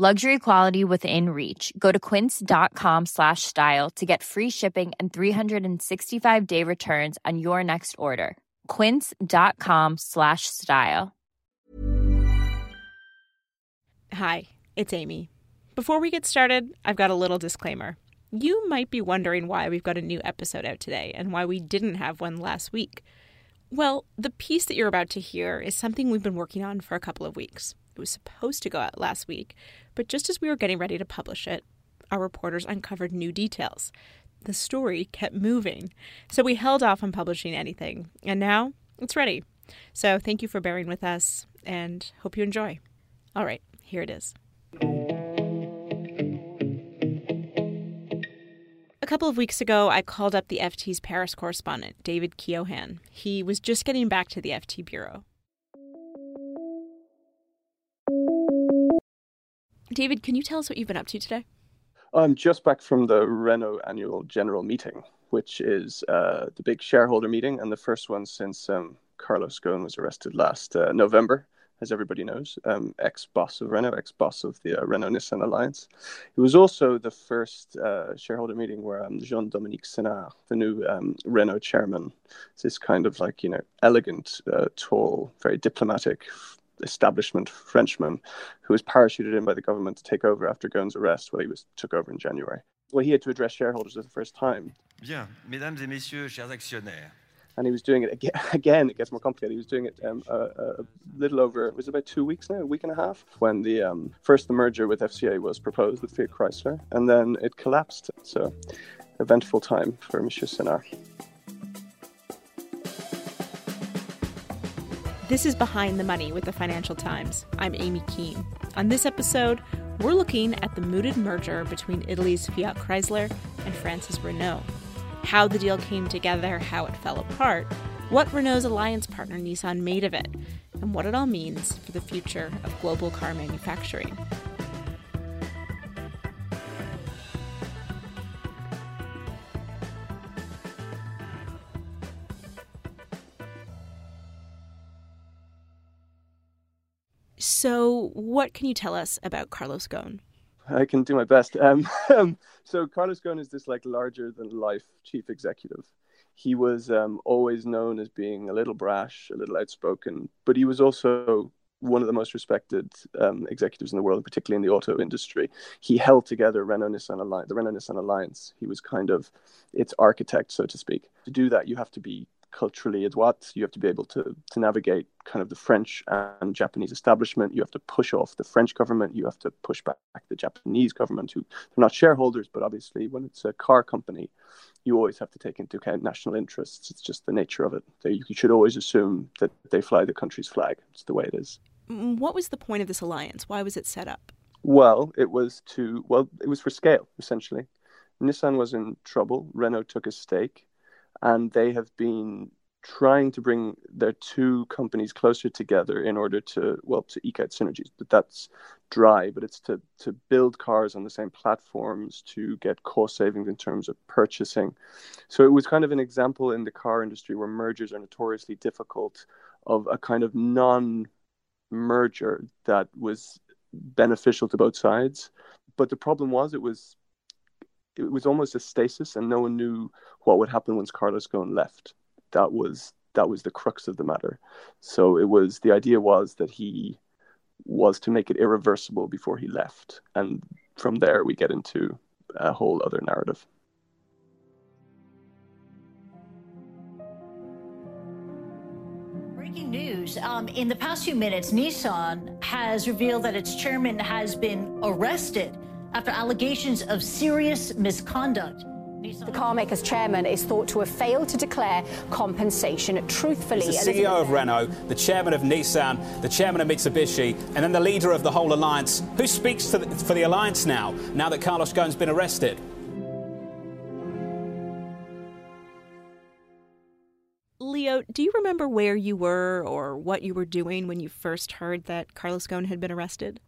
Luxury quality within reach. Go to quince.com slash style to get free shipping and 365-day returns on your next order. quince.com slash style. Hi, it's Aimee. Before we get started, I've got a little disclaimer. You might be wondering why we've got a new episode out today and why we didn't have one last week. Well, the piece that you're about to hear is something we've been working on for a couple of weeks. It was supposed to go out last week, but just as we were getting ready to publish it, our reporters uncovered new details. The story kept moving, so we held off on publishing anything, and now it's ready. So thank you for bearing with us, and hope you enjoy. All right, here it is. A couple of weeks ago, I called up the FT's Paris correspondent, David Keohane. He was just getting back to the FT bureau. David, can you tell us what you've been up to today? I'm just back from the Renault annual general meeting, which is uh, the big shareholder meeting and the first one since um, Carlos Ghosn was arrested last uh, November as everybody knows, um, ex boss of Renault, ex boss of the uh, Renault Nissan alliance. It was also the first uh, shareholder meeting where um, Jean Dominique Senard, the new um, Renault chairman, this kind of like, you know, elegant, uh, tall, very diplomatic establishment Frenchman who was parachuted in by the government to take over after Ghosn's arrest. Well, he was took over in January. Well, he had to address shareholders for the first time. Bien, mesdames et messieurs, chers actionnaires and he was doing it again. Again, it gets more complicated. He was doing it um, a, a, little over. It was about two weeks now, a week and a half, when the um, first the merger with FCA was proposed with Fiat Chrysler, and then it collapsed. So, eventful time for Monsieur Senard. This is Behind the Money with the Financial Times. I'm Aimee Keane. On this episode, we're looking at the mooted merger between Italy's Fiat Chrysler and France's Renault how the deal came together, how it fell apart, what Renault's alliance partner Nissan made of it, and what it all means for the future of global car manufacturing. So, what can you tell us about Carlos Ghosn? I can do my best. Um, um, so Carlos Ghosn is this like larger than life chief executive. He was um, always known as being a little brash, a little outspoken, but he was also one of the most respected um, executives in the world, particularly in the auto industry. He held together Renault Nissan Alliance, the Renault Nissan Alliance. He was kind of its architect, so to speak. To do that, you have to be culturally adroit. You have to be able to to navigate kind of the French and Japanese establishment. You have to push off the French government. You have to push back the Japanese government, who they're not shareholders, but obviously when it's a car company, you always have to take into account national interests. It's just the nature of it. you should always assume that they fly the country's flag. It's the way it is. Mm, what was the point of this alliance? Why was it set up? Well, it was to well, it was for scale essentially. Nissan was in trouble. Renault took a stake and they have been trying to bring their two companies closer together in order to well to eke out synergies. But that's dry but it's to to build cars on the same platforms to get cost savings in terms of purchasing. So it was kind of an example in the car industry where mergers are notoriously difficult of a kind of non merger that was beneficial to both sides. But the problem was it was it was almost a stasis, and no one knew what would happen once Carlos Ghosn left. That was that was the crux of the matter. So it was the idea was that he was to make it irreversible before he left, and from there we get into a whole other narrative. Breaking news. Um, in the past few minutes, Nissan has revealed that its chairman has been arrested after allegations of serious misconduct. The carmaker's chairman is thought to have failed to declare compensation truthfully. the CEO of Renault, the chairman of Nissan, the chairman of Mitsubishi, and then the leader of the whole alliance. Who speaks the, for the alliance now, now that Carlos Ghosn's been arrested? Leo, do you remember where you were or what you were doing when you first heard that Carlos Ghosn had been arrested?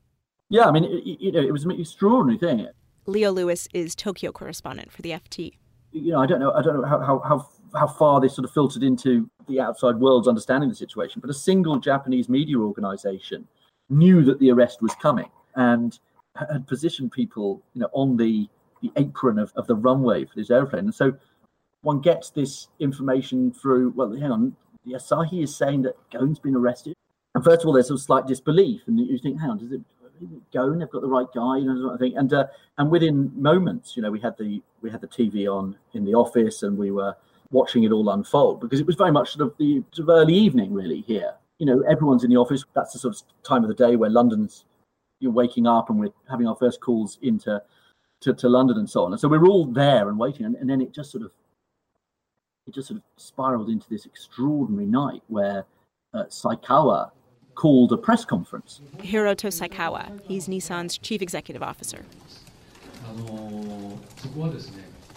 Yeah, I mean, it, you know, it was an extraordinary thing. Leo Lewis is Tokyo correspondent for the FT. You know, I don't know, I don't know how, how, how, far this sort of filtered into the outside world's understanding of the situation, but a single Japanese media organization knew that the arrest was coming and had positioned people, you know, on the, the apron of, of the runway for this airplane. And so one gets this information through, well, hang on, the Asahi is saying that Ghosn's been arrested. And first of all, there's a slight disbelief, and you think, hang on, does it Ghosn? They've got the right guy, you know, of thing. And uh, and within moments, you know, we had the we had the TV on in the office, and we were watching it all unfold because it was very much sort of the sort of early evening, really here. You know, everyone's in the office. That's the sort of time of the day where London's you're waking up, and we're having our first calls into to, to London and so on. And so we're all there and waiting, and, and then it just sort of it just sort of spiraled into this extraordinary night where uh, Saikawa called a press conference. Hiroto Saikawa, he's Nissan's chief executive officer.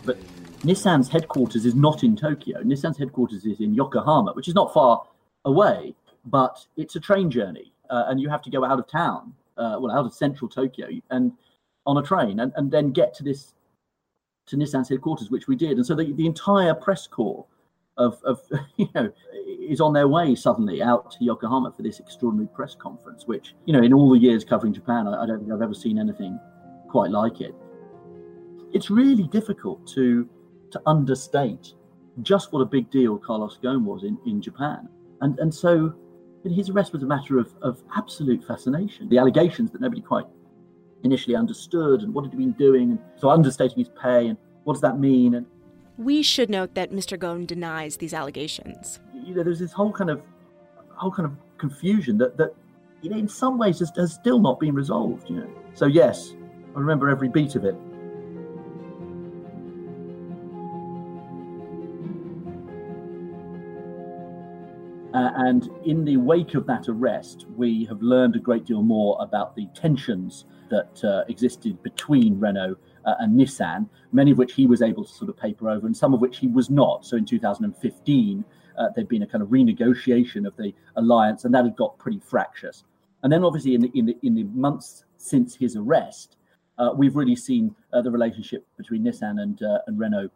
But Nissan's headquarters is not in Tokyo. Nissan's headquarters is in Yokohama, which is not far away, but it's a train journey, uh, and you have to go out of town, uh, well, out of central Tokyo, and on a train, and, and then get to this to Nissan's headquarters, which we did. And so the, the entire press corps of, of you know is on their way suddenly out to Yokohama for this extraordinary press conference, which you know in all the years covering Japan, I, I don't think I've ever seen anything quite like it. It's really difficult to to understate just what a big deal Carlos Ghosn was in, in Japan, and and so his arrest was a matter of, of absolute fascination. The allegations that nobody quite initially understood and what had he been doing, and so understating his pay and what does that mean, and we should note that Mr. Ghosn denies these allegations. You know, there's this whole kind of whole kind of confusion that that you know in some ways has, has still not been resolved. You know, so yes, I remember every beat of it. Uh, and in the wake of that arrest, we have learned a great deal more about the tensions that uh, existed between Renault uh, and Nissan, many of which he was able to sort of paper over, and some of which he was not. So in 2015, uh, there'd been a kind of renegotiation of the alliance, and that had got pretty fractious. And then, obviously, in the in the, in the months since his arrest, uh, we've really seen uh, the relationship between Nissan and uh, and Renault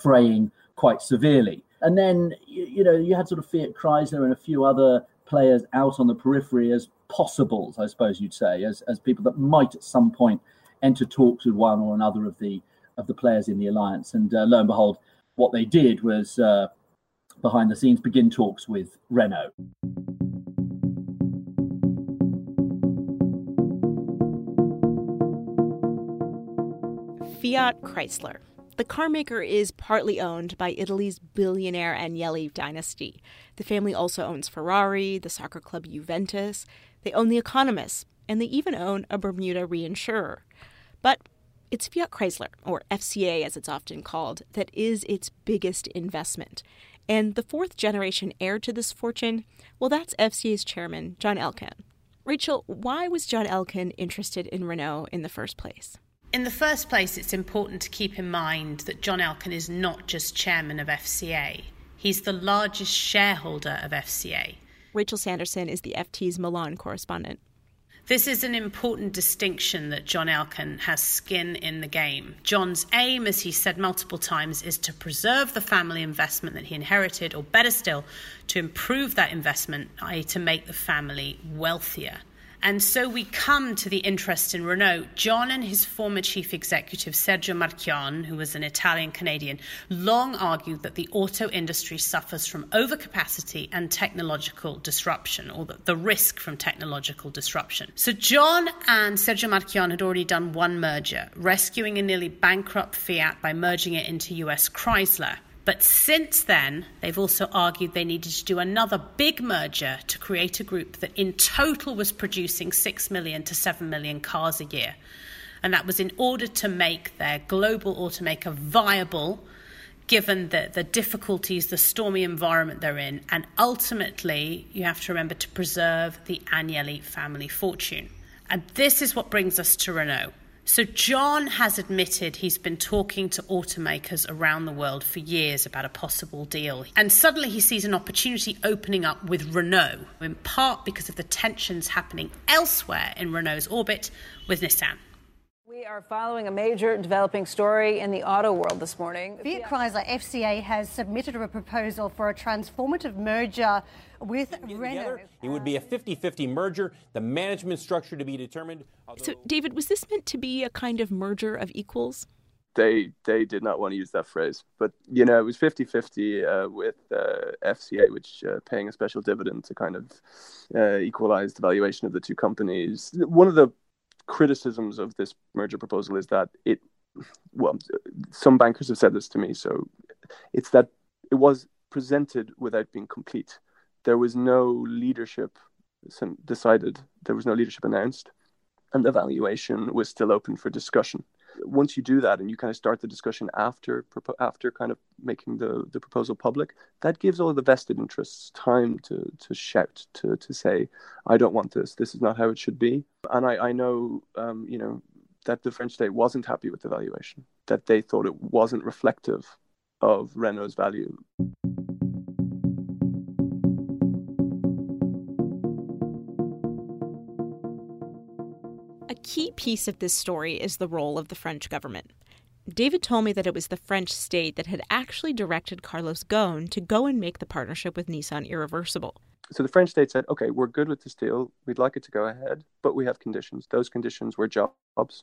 fraying quite severely. And then, you, you know, you had sort of Fiat Chrysler and a few other players out on the periphery as possibles, I suppose you'd say, as, as people that might at some point enter talks with one or another of the of the players in the alliance. And uh, lo and behold, what they did was uh, behind the scenes begin talks with Renault. Fiat Chrysler. The carmaker is partly owned by Italy's billionaire Agnelli dynasty. The family also owns Ferrari, the soccer club Juventus. They own The Economist, and they even own a Bermuda reinsurer. But it's Fiat Chrysler, or FCA as it's often called, that is its biggest investment. And the fourth generation heir to this fortune, well, that's FCA's chairman, John Elkann. Rachel, why was John Elkann interested in Renault in the first place? In the first place, it's important to keep in mind that John Elkann is not just chairman of FCA, he's the largest shareholder of FCA. Rachel Sanderson is the FT's Milan correspondent. This is an important distinction that John Elkann has skin in the game. John's aim, as he said multiple times, is to preserve the family investment that he inherited, or better still, to improve that investment, i.e., to make the family wealthier. And so we come to the interest in Renault. John and his former chief executive, Sergio Marchionne, who was an Italian Canadian, long argued that the auto industry suffers from overcapacity and technological disruption, or the, risk from technological disruption. So John and Sergio Marchionne had already done one merger, rescuing a nearly bankrupt Fiat by merging it into US Chrysler. But since then, they've also argued they needed to do another big merger to create a group that in total was producing 6 million to 7 million cars a year. And that was in order to make their global automaker viable, given the, the difficulties, the stormy environment they're in. And ultimately, you have to remember to preserve the Agnelli family fortune. And this is what brings us to Renault. So, John has admitted he's been talking to automakers around the world for years about a possible deal. And suddenly he sees an opportunity opening up with Renault, in part because of the tensions happening elsewhere in Renault's orbit with Nissan. We are following a major developing story in the auto world this morning. Fiat Chrysler FCA has submitted a proposal for a transformative merger with Renault. It would be a 50 50 merger, the management structure to be determined. So, David, was this meant to be a kind of merger of equals? They they did not want to use that phrase, but you know it was 50-50 uh, with uh, FCA, which uh, paying a special dividend to kind of uh, equalize the valuation of the two companies. One of the criticisms of this merger proposal is that it, well, some bankers have said this to me. So it's that it was presented without being complete. There was no leadership decided, there was no leadership announced, and the valuation was still open for discussion once you do that and you kind of start the discussion after after kind of making the the proposal public, that gives all the vested interests time to to shout to to say, I don't want this. This is not how it should be. And I I know um, you know that the French state wasn't happy with the valuation. That they thought it wasn't reflective of Renault's value. Key piece of this story is the role of the French government. David told me that it was the French state that had actually directed Carlos Ghosn to go and make the partnership with Nissan irreversible. So the French state said, okay, we're good with this deal. We'd like it to go ahead, but we have conditions. Those conditions were jobs,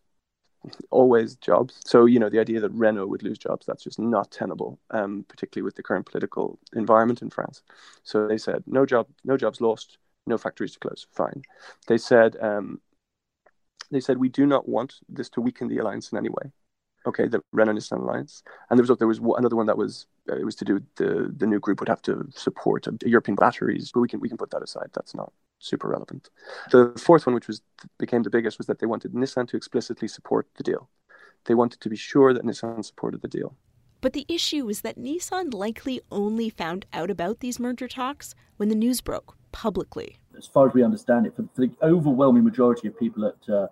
always jobs. So, you know, the idea that Renault would lose jobs, that's just not tenable, um, particularly with the current political environment in France. So they said, no, job, no jobs lost, no factories to close. Fine. They said, um, they said we do not want this to weaken the alliance in any way. Okay, the Renault Nissan alliance, and there was there was another one that was uh, it was to do the the new group would have to support European batteries, but we can we can put that aside. That's not super relevant. The fourth one, which was became the biggest, was that they wanted Nissan to explicitly support the deal. They wanted to be sure that Nissan supported the deal. But the issue was that Nissan likely only found out about these merger talks when the news broke publicly. As far as we understand it, for, for the overwhelming majority of people at, uh,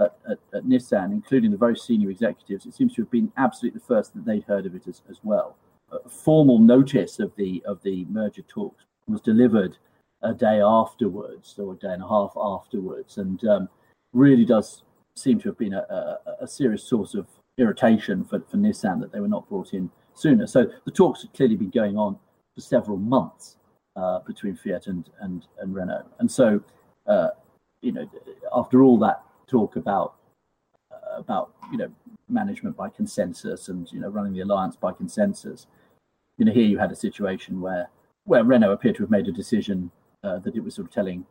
at, at, at, Nissan, including the very senior executives, it seems to have been absolutely the first that they'd heard of it as, as well. A formal notice of the of the merger talks was delivered a day afterwards, or a day and a half afterwards, and um, really does seem to have been a, a, a serious source of irritation for, for Nissan that they were not brought in sooner. So the talks had clearly been going on for several months uh, between Fiat and, and, and Renault. And so, uh, you know, after all that talk about uh, about you know management by consensus and you know running the alliance by consensus, you know here you had a situation where where Renault appeared to have made a decision uh, that it was sort of telling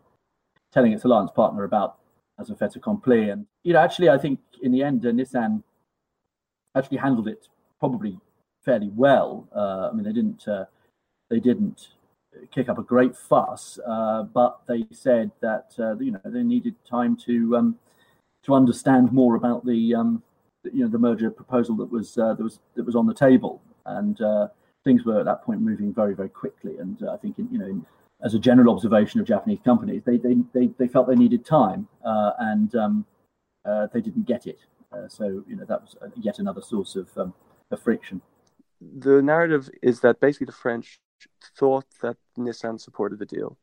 telling its alliance partner about as a fait accompli. And you know, actually, I think in the end, uh, Nissan actually handled it probably fairly well. Uh, I mean, they didn't uh, they didn't kick up a great fuss, uh, but they said that uh, you know they needed time to um, to understand more about the um, you know the merger proposal that was uh, that was that was on the table, and uh, things were at that point moving very very quickly. And I think in, you know. In, as a general observation of Japanese companies, they they, they, they felt they needed time, and um, they didn't get it. Uh, so you know that was uh, yet another source of, um, of friction. The narrative is that basically the French thought that Nissan supported the deal,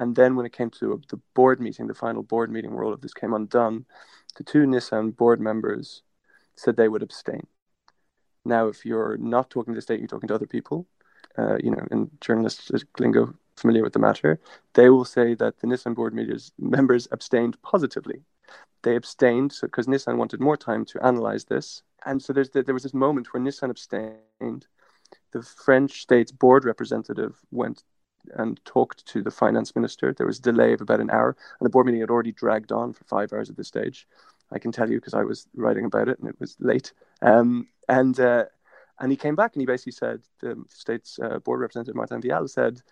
and then when it came to the board meeting, the final board meeting where all of this came undone, the two Nissan board members said they would abstain. Now, if you're not talking to the state, you're talking to other people. Uh, you know, in journalistic lingo, familiar with the matter, they will say that the Nissan board members abstained positively they abstained because so, Nissan wanted more time to analyze this. And so there's, there was this moment where Nissan abstained. The French state's board representative went and talked to the finance minister. There was a delay of about an hour, and the board meeting had already dragged on for five hours at this stage. I can tell you because I was writing about it and it was late. Um, and uh, and he came back and he basically said the state's uh, board representative Martin Vial said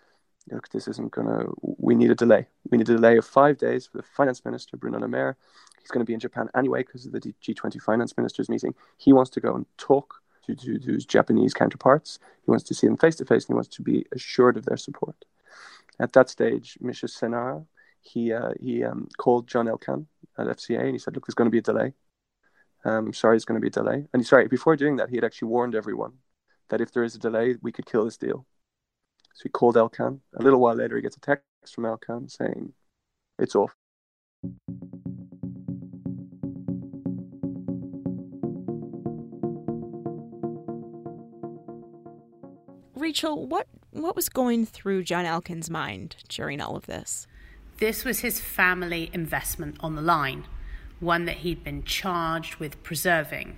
look, this isn't to, we need a delay. We need a delay of five days for the finance minister, Bruno Le Maire. He's going to be in Japan anyway because of the G20 finance ministers meeting. He wants to go and talk to, to, to his Japanese counterparts. He wants to see them face to face and he wants to be assured of their support. At that stage, Michel Senard, he, uh, he um, called John Elkann at FCA and he said, look, there's going to be a delay. Um, I'm sorry, it's going to be a delay. And he's sorry, before doing that, he had actually warned everyone that if there is a delay, we could kill this deal. So he called Elkann. A little while later, he gets a text from Elkann saying, it's off. Rachel, what what was going through John Elkann's mind during all of this? This was his family investment on the line, one that he'd been charged with preserving.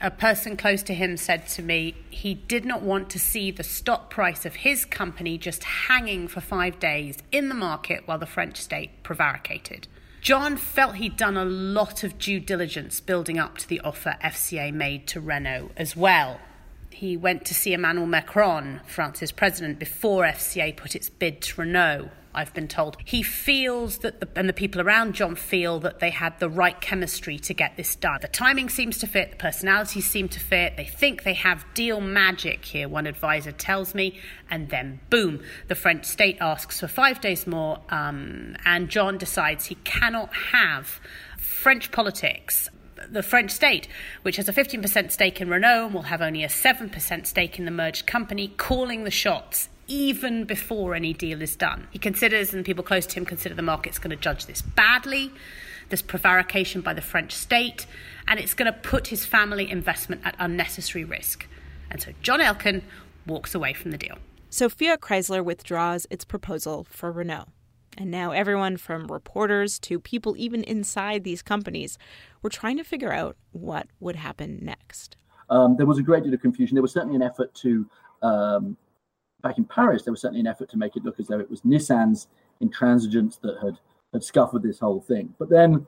A person close to him said to me he did not want to see the stock price of his company just hanging for five days in the market while the French state prevaricated. John felt he'd done a lot of due diligence building up to the offer FCA made to Renault as well. He went to see Emmanuel Macron, France's president, before FCA put its bid to Renault. I've been told. He feels that, the, and the people around John feel that they had the right chemistry to get this done. The timing seems to fit, the personalities seem to fit. They think they have deal magic here, one advisor tells me. And then, boom, the French state asks for five days more, um, and John decides he cannot have French politics the French state, which has a 15% stake in Renault and will have only a 7% stake in the merged company, calling the shots even before any deal is done. He considers, and people close to him consider the market's going to judge this badly, this prevarication by the French state, and it's going to put his family investment at unnecessary risk. And so John Elkann walks away from the deal. So Fiat Chrysler withdraws its proposal for Renault. And now everyone from reporters to people even inside these companies were trying to figure out what would happen next. Um, there was a great deal of confusion. There was certainly an effort to um, back in Paris, there was certainly an effort to make it look as though it was Nissan's intransigence that had had scuppered this whole thing. But then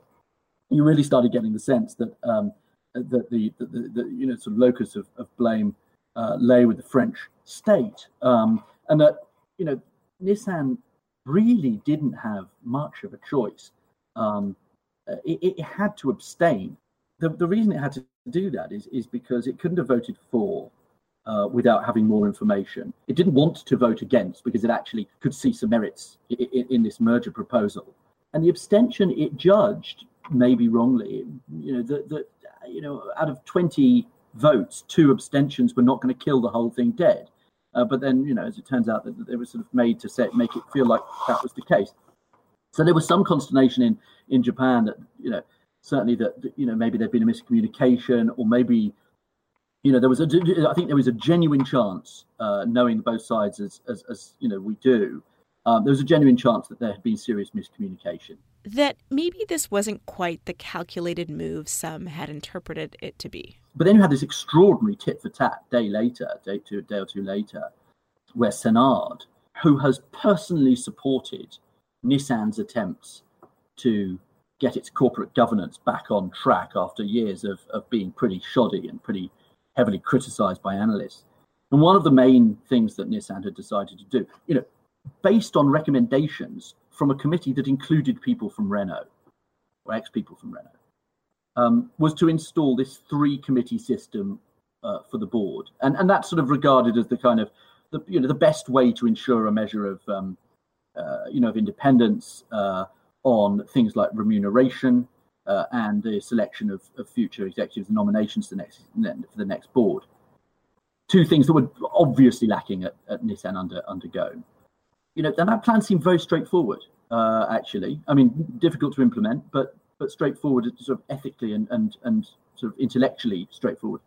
you really started getting the sense that um, that the, the, the, the, you know sort of locus of, of blame uh, lay with the French state, um, and that you know Nissan really didn't have much of a choice. Um, it, it, had to abstain. The, the reason it had to do that is is because it couldn't have voted for uh, without having more information. It didn't want to vote against because it actually could see some merits in, in this merger proposal. And the abstention it judged, maybe wrongly, you know, that, that you know, out of 20 votes, two abstentions were not going to kill the whole thing dead. Uh, but then, you know, as it turns out, that they were sort of made to set, make it feel like that was the case. So there was some consternation in in Japan that, you know, certainly that, you know, maybe there'd been a miscommunication or maybe you know, there was a, I think there was a genuine chance, uh, knowing both sides as, as, as, you know, we do, um, there was a genuine chance that there had been serious miscommunication. That maybe this wasn't quite the calculated move some had interpreted it to be. But then you had this extraordinary tit for tat day later, day, two, day or two later, where Senard, who has personally supported Nissan's attempts to get its corporate governance back on track after years of, of being pretty shoddy and pretty heavily criticized by analysts. And one of the main things that Nissan had decided to do, you know, based on recommendations from a committee that included people from Renault or ex people from Renault, um, was to install this three committee system uh, for the board. And, and that's sort of regarded as the kind of the, you know, the best way to ensure a measure of, um, uh, you know, of independence uh, on things like remuneration, uh, and the selection of, of future executives and nominations the next for the next board. Two things that were obviously lacking at, at Nissan under under undergo. You know, and that plan seemed very straightforward. Uh, actually, I mean, difficult to implement, but but straightforward, sort of ethically and and and sort of intellectually straightforward.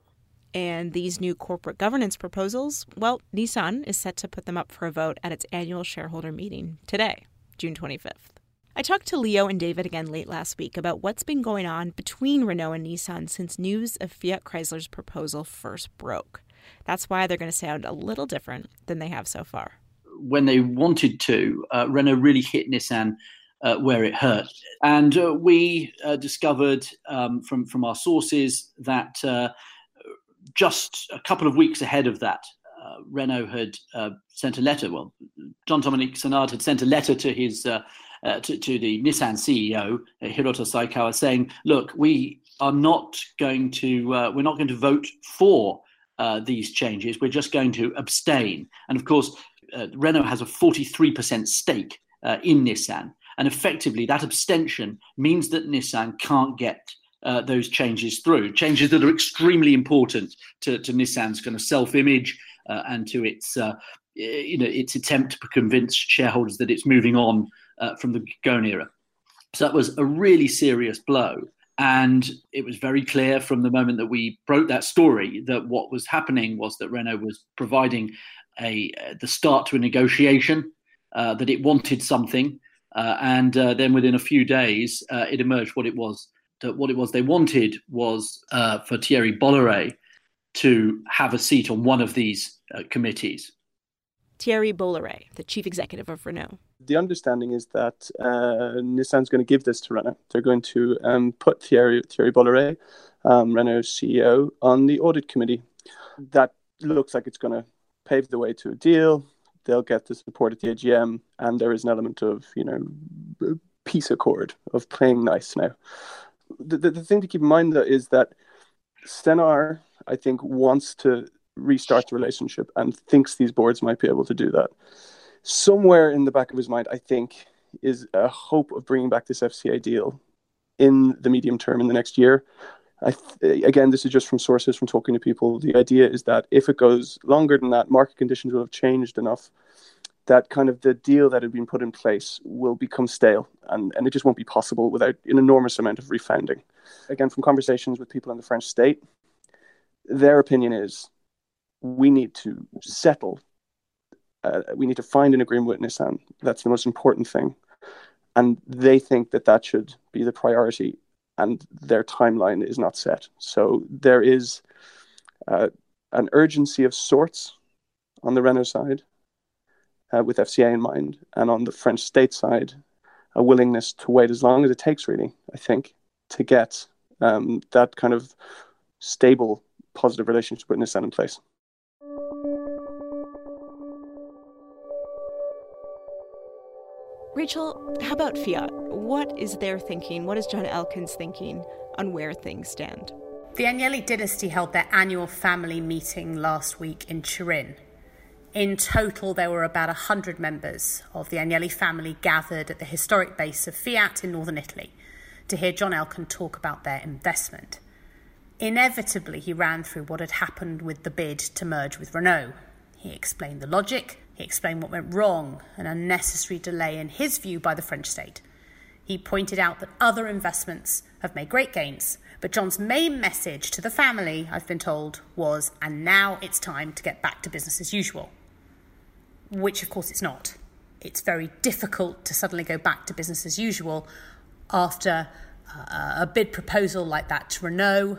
And these new corporate governance proposals, well, Nissan is set to put them up for a vote at its annual shareholder meeting today, June 25th. I talked to Leo and David again late last week about what's been going on between Renault and Nissan since news of Fiat Chrysler's proposal first broke. That's why they're going to sound a little different than they have so far. When they wanted to, uh, Renault really hit Nissan uh, where it hurt. And uh, we uh, discovered um, from, from our sources that uh, just a couple of weeks ahead of that, uh, Renault had sent a letter. Well, John Dominic Senard had sent a letter to his to, to, the Nissan CEO Hiroto Saikawa saying, "Look, we are not going to we're not going to vote for these changes. We're just going to abstain." And of course, Renault has a 43% stake uh, in Nissan, and effectively that abstention means that Nissan can't get uh, those changes through, changes that are extremely important to, to Nissan's kind of self-image uh, and to its uh, you know its attempt to convince shareholders that it's moving on uh, from the Ghosn era. So that was a really serious blow. And it was very clear from the moment that we broke that story that what was happening was that Renault was providing a the start to a negotiation, uh, that it wanted something, uh, and uh, then within a few days, uh, it emerged what it was. That what it was they wanted was uh, for Thierry Bolloré to have a seat on one of these uh, committees. Thierry Bolloré, the chief executive of Renault. The understanding is that uh, Nissan's going to give this to Renault. They're going to um, put Thierry, Thierry Bolloré, um, Renault's CEO, on the audit committee. That looks like it's going to pave the way to a deal. They'll get the support at the AGM, and there is an element of, you know, peace accord, of playing nice now. The, the, the thing to keep in mind, though, is that Senard, I think, wants to restart the relationship and thinks these boards might be able to do that. Somewhere in the back of his mind, I think, is a hope of bringing back this FCA deal in the medium term in the next year. Th- again, this is just from sources from talking to people. The idea is that if it goes longer than that, market conditions will have changed enough that kind of the deal that had been put in place will become stale and, and it just won't be possible without an enormous amount of refounding. Again, from conversations with people in the French state, their opinion is we need to settle. Uh, we need to find an agreement with Nissan. That's the most important thing. And they think that that should be the priority, and their timeline is not set. So there is uh, an urgency of sorts on the Renault side uh, with FCA in mind, and on the French state side, a willingness to wait as long as it takes, really, I think, to get um, that kind of stable, positive relationship with Nissan in place. Rachel, how about Fiat? What is their thinking? What is John Elkann thinking on where things stand? The Agnelli dynasty held their annual family meeting last week in Turin. In total, there were about 100 members of the Agnelli family gathered at the historic base of Fiat in northern Italy to hear John Elkann talk about their investment. Inevitably, he ran through what had happened with the bid to merge with Renault. He explained the logic, he explained what went wrong, an unnecessary delay in his view by the French state. He pointed out that other investments have made great gains, but John's main message to the family, I've been told, was, and now it's time to get back to business as usual. Which, of course, it's not. It's very difficult to suddenly go back to business as usual after uh, a bid proposal like that to Renault.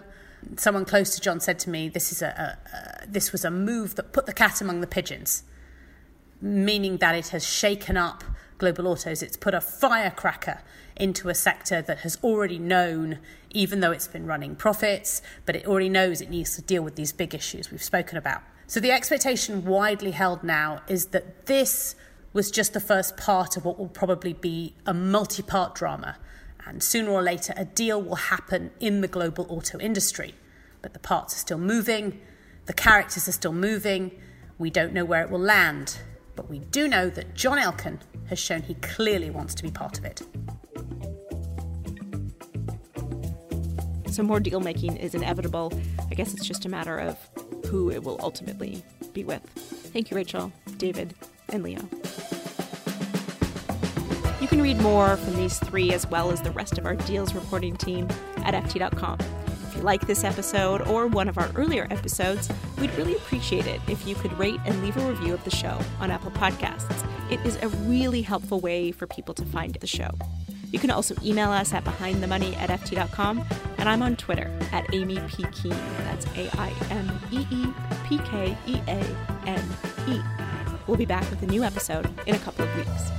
Someone close to John said to me, "This is a, a, a this was a move that put the cat among the pigeons." Meaning that it has shaken up global autos. It's put a firecracker into a sector that has already known, even though it's been running profits, but it already knows it needs to deal with these big issues we've spoken about. So the expectation widely held now is that this was just the first part of what will probably be a multi part drama. And sooner or later, a deal will happen in the global auto industry. But the parts are still moving, the characters are still moving, we don't know where it will land. But we do know that John Elkann has shown he clearly wants to be part of it. So more deal making is inevitable. I guess it's just a matter of who it will ultimately be with. Thank you, Rachel, David, and Leo. You can read more from these three as well as the rest of our deals reporting team at FT.com you like this episode or one of our earlier episodes, we'd really appreciate it if you could rate and leave a review of the show on Apple Podcasts. It is a really helpful way for people to find the show. You can also email us at behindthemoney at ft.com, and I'm on Twitter at Aimee P. Keane. That's A I M E E P K E A N E. We'll be back with a new episode in a couple of weeks.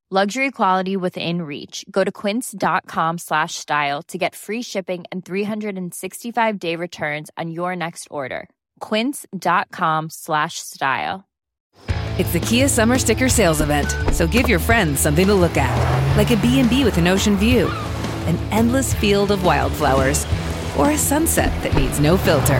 Luxury quality within reach. Go to quince.com slash style to get free shipping and 365 day returns on your next order. Quince.com slash style. It's the Kia Summer Sticker Sales Event, so give your friends something to look at, like a B&B with an ocean view, an endless field of wildflowers, or a sunset that needs no filter.